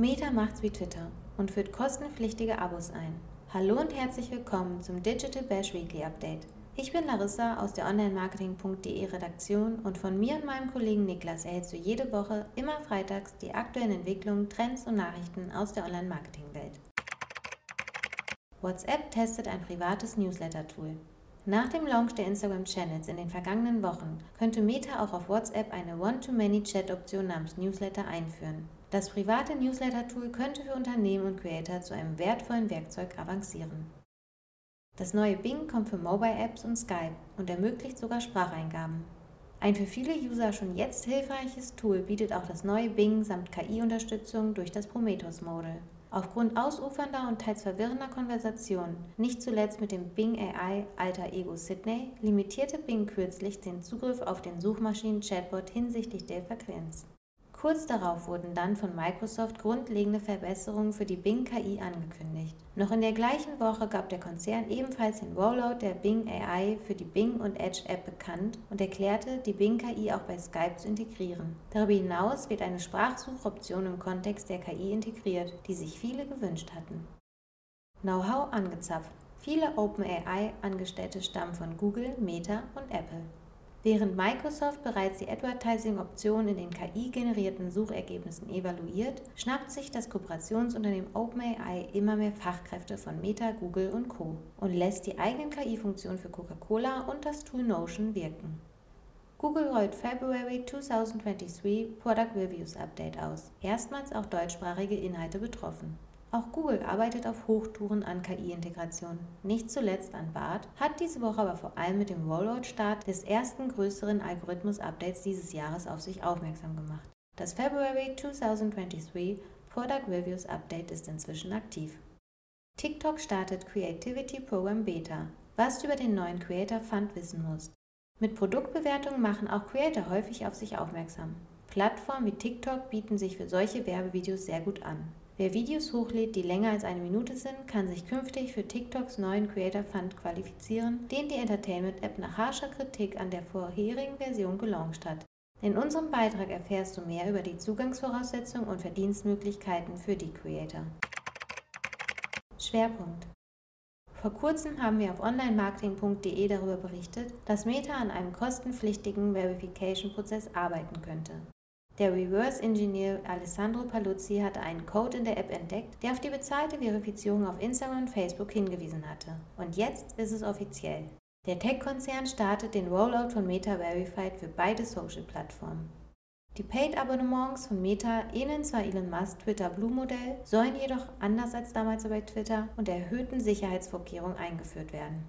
Meta macht's wie Twitter und führt kostenpflichtige Abos ein. Hallo und herzlich willkommen zum Digital Bash Weekly Update. Ich bin Larissa aus der Onlinemarketing.de Redaktion und von mir und meinem Kollegen Niklas erhältst du jede Woche immer freitags die aktuellen Entwicklungen, Trends und Nachrichten aus der Online-Marketing-Welt. WhatsApp testet ein privates Newsletter-Tool. Nach dem Launch der Instagram-Channels in den vergangenen Wochen könnte Meta auch auf WhatsApp eine One-to-Many-Chat-Option namens Newsletter einführen. Das private Newsletter-Tool könnte für Unternehmen und Creator zu einem wertvollen Werkzeug avancieren. Das neue Bing kommt für Mobile-Apps und Skype und ermöglicht sogar Spracheingaben. Ein für viele User schon jetzt hilfreiches Tool bietet auch das neue Bing samt KI-Unterstützung durch das Prometheus-Model. Aufgrund ausufernder und teils verwirrender Konversationen, nicht zuletzt mit dem Bing AI Alter Ego Sydney, limitierte Bing kürzlich den Zugriff auf den Suchmaschinen-Chatbot hinsichtlich der Frequenz. Kurz darauf wurden dann von Microsoft grundlegende Verbesserungen für die Bing KI angekündigt. Noch in der gleichen Woche gab der Konzern ebenfalls den Rollout der Bing AI für die Bing und Edge App bekannt und erklärte, die Bing KI auch bei Skype zu integrieren. Darüber hinaus wird eine Sprachsuchoption im Kontext der KI integriert, die sich viele gewünscht hatten. Know-how angezapft. Viele OpenAI-Angestellte stammen von Google, Meta und Apple. Während Microsoft bereits die Advertising-Option in den KI-generierten Suchergebnissen evaluiert, schnappt sich das Kooperationsunternehmen OpenAI immer mehr Fachkräfte von Meta, Google und Co. und lässt die eigenen KI-Funktionen für Coca-Cola und das Tool Notion wirken. Google rollt February 2023 Product Reviews Update aus, erstmals auch deutschsprachige Inhalte betroffen. Auch Google arbeitet auf Hochtouren an KI-Integration. Nicht zuletzt an BART, hat diese Woche aber vor allem mit dem Rollout-Start des ersten größeren Algorithmus-Updates dieses Jahres auf sich aufmerksam gemacht. Das February 2023 Product Reviews Update ist inzwischen aktiv. TikTok startet Creativity Program Beta, was du über den neuen Creator Fund wissen musst. Mit Produktbewertungen machen auch Creator häufig auf sich aufmerksam. Plattformen wie TikTok bieten sich für solche Werbevideos sehr gut an. Wer Videos hochlädt, die länger als eine Minute sind, kann sich künftig für TikToks neuen Creator Fund qualifizieren, den die Entertainment-App nach harscher Kritik an der vorherigen Version gelauncht hat. In unserem Beitrag erfährst du mehr über die Zugangsvoraussetzungen und Verdienstmöglichkeiten für die Creator. Schwerpunkt vor kurzem haben wir auf onlinemarketing.de darüber berichtet, dass Meta an einem kostenpflichtigen Verification-Prozess arbeiten könnte. Der Reverse Engineer Alessandro Paluzzi hatte einen Code in der App entdeckt, der auf die bezahlte Verifizierung auf Instagram und Facebook hingewiesen hatte. Und jetzt ist es offiziell. Der Tech-Konzern startet den Rollout von Meta Verified für beide Social-Plattformen. Die Paid-Abonnements von Meta ähneln zwar Elon Musk Twitter Blue-Modell, sollen jedoch anders als damals bei Twitter unter erhöhten Sicherheitsvorkehrungen eingeführt werden.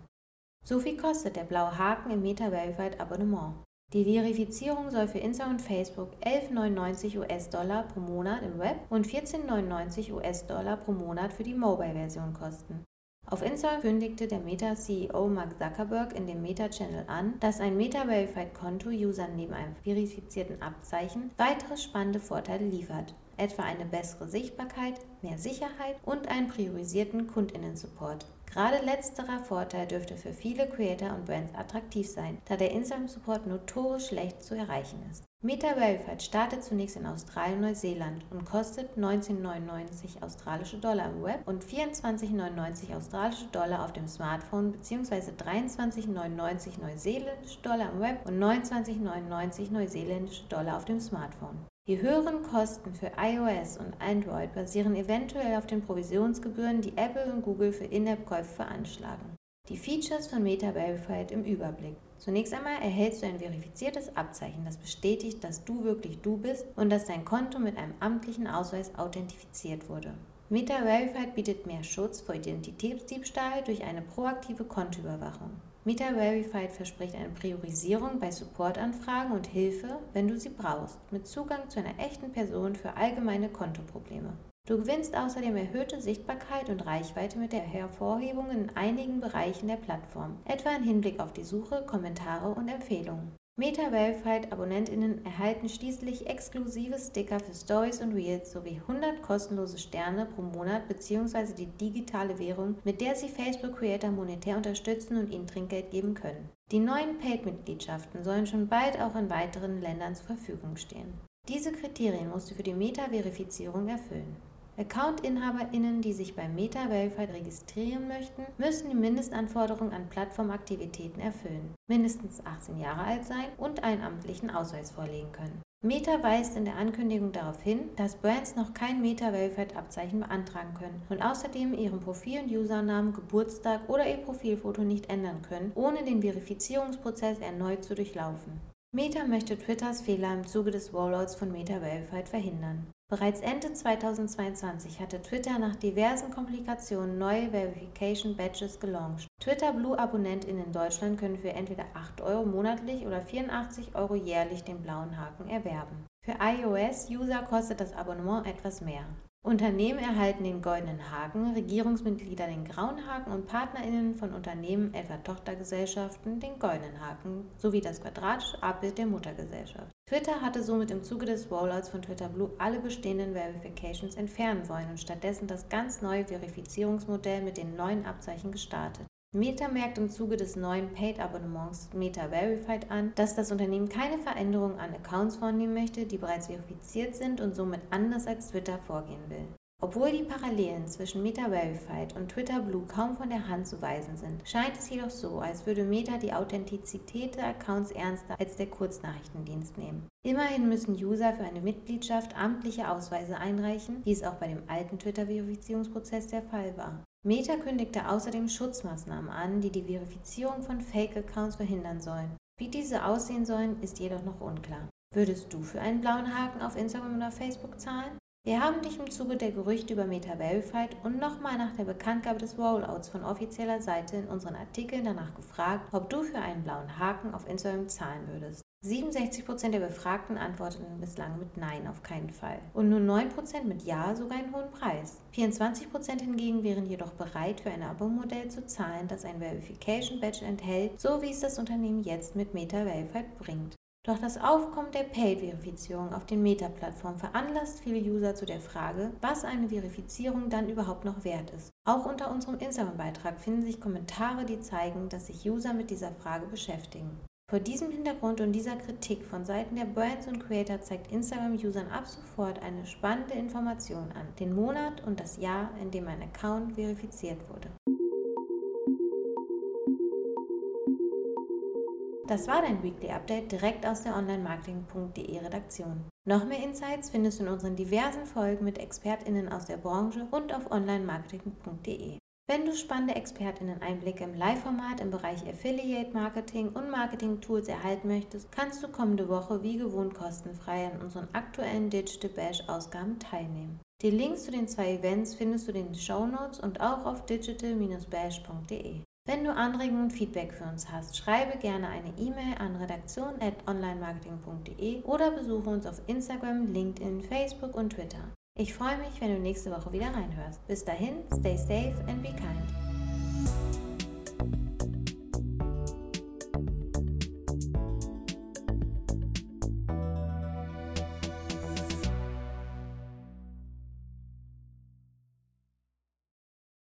So viel kostet der blaue Haken im Meta Verified Abonnement. Die Verifizierung soll für Instagram und Facebook 11,99 US-Dollar pro Monat im Web und 14,99 US-Dollar pro Monat für die Mobile-Version kosten. Auf Instagram kündigte der Meta-CEO Mark Zuckerberg in dem Meta-Channel an, dass ein Meta-Verified-Konto Usern neben einem verifizierten Abzeichen weitere spannende Vorteile liefert, etwa eine bessere Sichtbarkeit, mehr Sicherheit und einen priorisierten Kundinnen-Support. Gerade letzterer Vorteil dürfte für viele Creator und Brands attraktiv sein, da der Instagram-Support notorisch schlecht zu erreichen ist. Meta Verified startet zunächst in Australien und Neuseeland und kostet 19,99 australische Dollar im Web und 24,99 australische Dollar auf dem Smartphone bzw. 23,99 neuseeländische Dollar im Web und 29,99 neuseeländische Dollar auf dem Smartphone. Die höheren Kosten für iOS und Android basieren eventuell auf den Provisionsgebühren, die Apple und Google für In-App-Käufe veranschlagen. Die Features von Meta Verified im Überblick. Zunächst einmal erhältst du ein verifiziertes Abzeichen, das bestätigt, dass du wirklich du bist und dass dein Konto mit einem amtlichen Ausweis authentifiziert wurde. Meta Verified bietet mehr Schutz vor Identitätsdiebstahl durch eine proaktive Kontoüberwachung. Meta Verified verspricht eine Priorisierung bei Supportanfragen und Hilfe, wenn du sie brauchst, mit Zugang zu einer echten Person für allgemeine Kontoprobleme. Du gewinnst außerdem erhöhte Sichtbarkeit und Reichweite mit der Hervorhebung in einigen Bereichen der Plattform, etwa im Hinblick auf die Suche, Kommentare und Empfehlungen. Meta Verified AbonnentInnen erhalten schließlich exklusive Sticker für Stories und Reels sowie 100 kostenlose Sterne pro Monat bzw. die digitale Währung, mit der sie Facebook Creator monetär unterstützen und ihnen Trinkgeld geben können. Die neuen Paid-Mitgliedschaften sollen schon bald auch in weiteren Ländern zur Verfügung stehen. Diese Kriterien musst du für die Meta-Verifizierung erfüllen. Account-InhaberInnen, die sich bei Meta Verified registrieren möchten, müssen die Mindestanforderungen an Plattformaktivitäten erfüllen, mindestens 18 Jahre alt sein und einen amtlichen Ausweis vorlegen können. Meta weist in der Ankündigung darauf hin, dass Brands noch kein Meta-Verified-Abzeichen beantragen können und außerdem ihren Profil- und Usernamen, Geburtstag oder ihr Profilfoto nicht ändern können, ohne den Verifizierungsprozess erneut zu durchlaufen. Meta möchte Twitters Fehler im Zuge des Rollouts von Meta Verified verhindern. Bereits Ende 2022 hatte Twitter nach diversen Komplikationen neue Verification Badges gelauncht. Twitter Blue AbonnentInnen in Deutschland können für entweder 8 Euro monatlich oder 84 Euro jährlich den blauen Haken erwerben. Für iOS-User kostet das Abonnement etwas mehr. Unternehmen erhalten den goldenen Haken, Regierungsmitglieder den grauen Haken und PartnerInnen von Unternehmen, etwa Tochtergesellschaften, den goldenen Haken sowie das quadratische Abbild der Muttergesellschaft. Twitter hatte somit im Zuge des Rollouts von Twitter Blue alle bestehenden Verifications entfernen wollen und stattdessen das ganz neue Verifizierungsmodell mit den neuen Abzeichen gestartet. Meta merkt im Zuge des neuen Paid-Abonnements Meta Verified an, dass das Unternehmen keine Veränderungen an Accounts vornehmen möchte, die bereits verifiziert sind und somit anders als Twitter vorgehen will. Obwohl die Parallelen zwischen Meta Verified und Twitter Blue kaum von der Hand zu weisen sind, scheint es jedoch so, als würde Meta die Authentizität der Accounts ernster als der Kurznachrichtendienst nehmen. Immerhin müssen User für eine Mitgliedschaft amtliche Ausweise einreichen, wie es auch bei dem alten Twitter-Verifizierungsprozess der Fall war. Meta kündigte außerdem Schutzmaßnahmen an, die die Verifizierung von Fake-Accounts verhindern sollen. Wie diese aussehen sollen, ist jedoch noch unklar. Würdest du für einen blauen Haken auf Instagram oder Facebook zahlen? Wir haben dich im Zuge der Gerüchte über Meta Verified und nochmal nach der Bekanntgabe des Rollouts von offizieller Seite in unseren Artikeln danach gefragt, ob du für einen blauen Haken auf Instagram zahlen würdest. 67% der Befragten antworteten bislang mit Nein auf keinen Fall und nur 9% mit Ja sogar einen hohen Preis. 24% hingegen wären jedoch bereit, für ein Abo-Modell zu zahlen, das ein Verification Badge enthält, so wie es das Unternehmen jetzt mit Meta Verified bringt. Doch das Aufkommen der Paid-Verifizierung auf den Meta-Plattformen veranlasst viele User zu der Frage, was eine Verifizierung dann überhaupt noch wert ist. Auch unter unserem Instagram-Beitrag finden sich Kommentare, die zeigen, dass sich User mit dieser Frage beschäftigen. Vor diesem Hintergrund und dieser Kritik von Seiten der Brands und Creator zeigt Instagram-Usern ab sofort eine spannende Information an, den Monat und das Jahr, in dem ein Account verifiziert wurde. Das war dein Weekly Update direkt aus der Online-Marketing.de Redaktion. Noch mehr Insights findest du in unseren diversen Folgen mit ExpertInnen aus der Branche und auf Online-Marketing.de. Wenn du spannende ExpertInnen-Einblicke im Live-Format im Bereich Affiliate Marketing und Marketing-Tools erhalten möchtest, kannst du kommende Woche wie gewohnt kostenfrei an unseren aktuellen Digital Bash-Ausgaben teilnehmen. Die Links zu den zwei Events findest du in den Show Notes und auch auf digital-bash.de. Wenn du Anregungen und Feedback für uns hast, schreibe gerne eine E-Mail an redaktion.onlinemarketing.de oder besuche uns auf Instagram, LinkedIn, Facebook und Twitter. Ich freue mich, wenn du nächste Woche wieder reinhörst. Bis dahin, stay safe and be kind.